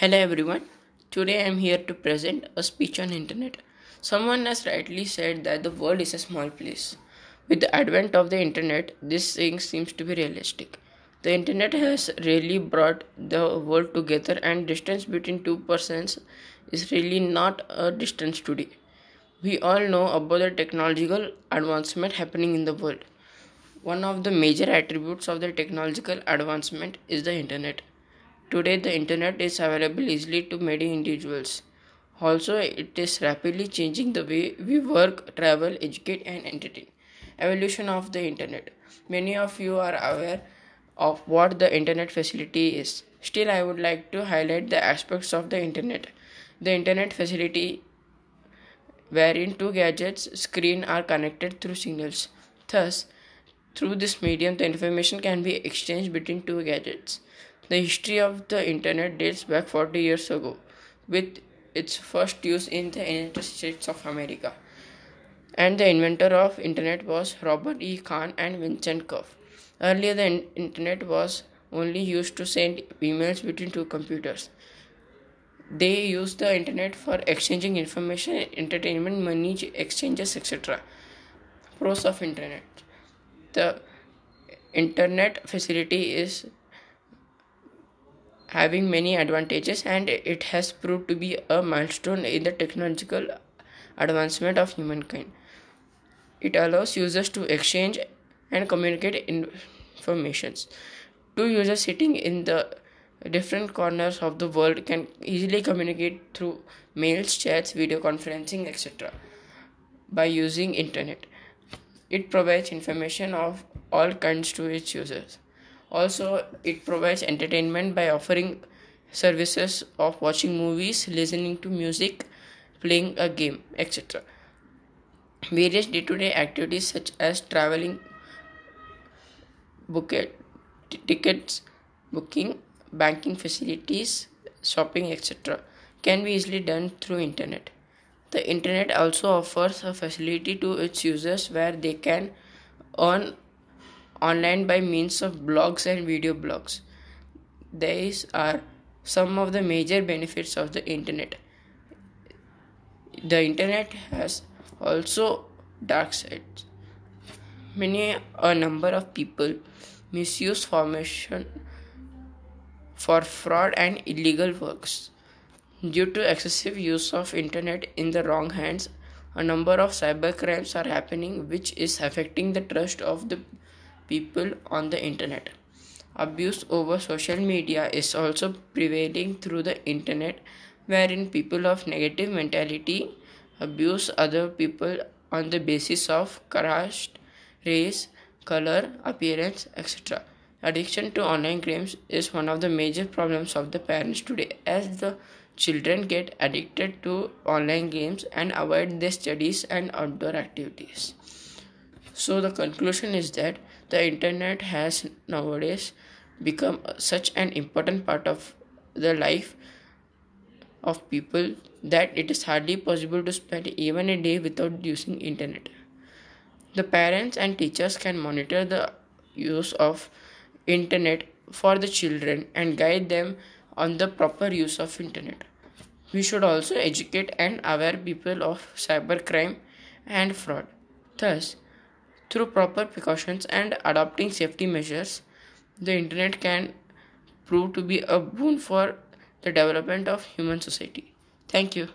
Hello everyone. Today I am here to present a speech on internet. Someone has rightly said that the world is a small place. With the advent of the internet, this saying seems to be realistic. The internet has really brought the world together and distance between two persons is really not a distance today. We all know about the technological advancement happening in the world. One of the major attributes of the technological advancement is the internet. Today, the internet is available easily to many individuals. Also, it is rapidly changing the way we work, travel, educate, and entertain. Evolution of the internet. Many of you are aware of what the internet facility is. Still, I would like to highlight the aspects of the internet. The internet facility wherein two gadgets screen are connected through signals. Thus, through this medium, the information can be exchanged between two gadgets. The history of the internet dates back 40 years ago, with its first use in the United States of America. And the inventor of internet was Robert E. Kahn and Vincent Cerf. Earlier, the internet was only used to send emails between two computers. They used the internet for exchanging information, entertainment, money exchanges, etc. Pros of internet. The internet facility is having many advantages and it has proved to be a milestone in the technological advancement of humankind. It allows users to exchange and communicate informations. Two users sitting in the different corners of the world can easily communicate through mails, chats, video conferencing, etc. by using internet. It provides information of all kinds to its users. Also, it provides entertainment by offering services of watching movies, listening to music, playing a game, etc. Various day to day activities such as traveling, book t- tickets, booking, banking facilities, shopping, etc. can be easily done through internet. The internet also offers a facility to its users where they can earn online by means of blogs and video blogs. These are some of the major benefits of the internet. The internet has also dark sides. Many a number of people misuse information for fraud and illegal works. Due to excessive use of internet in the wrong hands, a number of cyber crimes are happening which is affecting the trust of the people on the internet. Abuse over social media is also prevailing through the internet, wherein people of negative mentality abuse other people on the basis of caste, race, color, appearance, etc. Addiction to online games is one of the major problems of the parents today, as the children get addicted to online games and avoid their studies and outdoor activities. So, the conclusion is that the internet has nowadays become such an important part of the life of people that it is hardly possible to spend even a day without using internet. The parents and teachers can monitor the use of internet for the children and guide them on the proper use of internet. We should also educate and aware people of cybercrime and fraud. Thus through proper precautions and adopting safety measures, the internet can prove to be a boon for the development of human society. Thank you.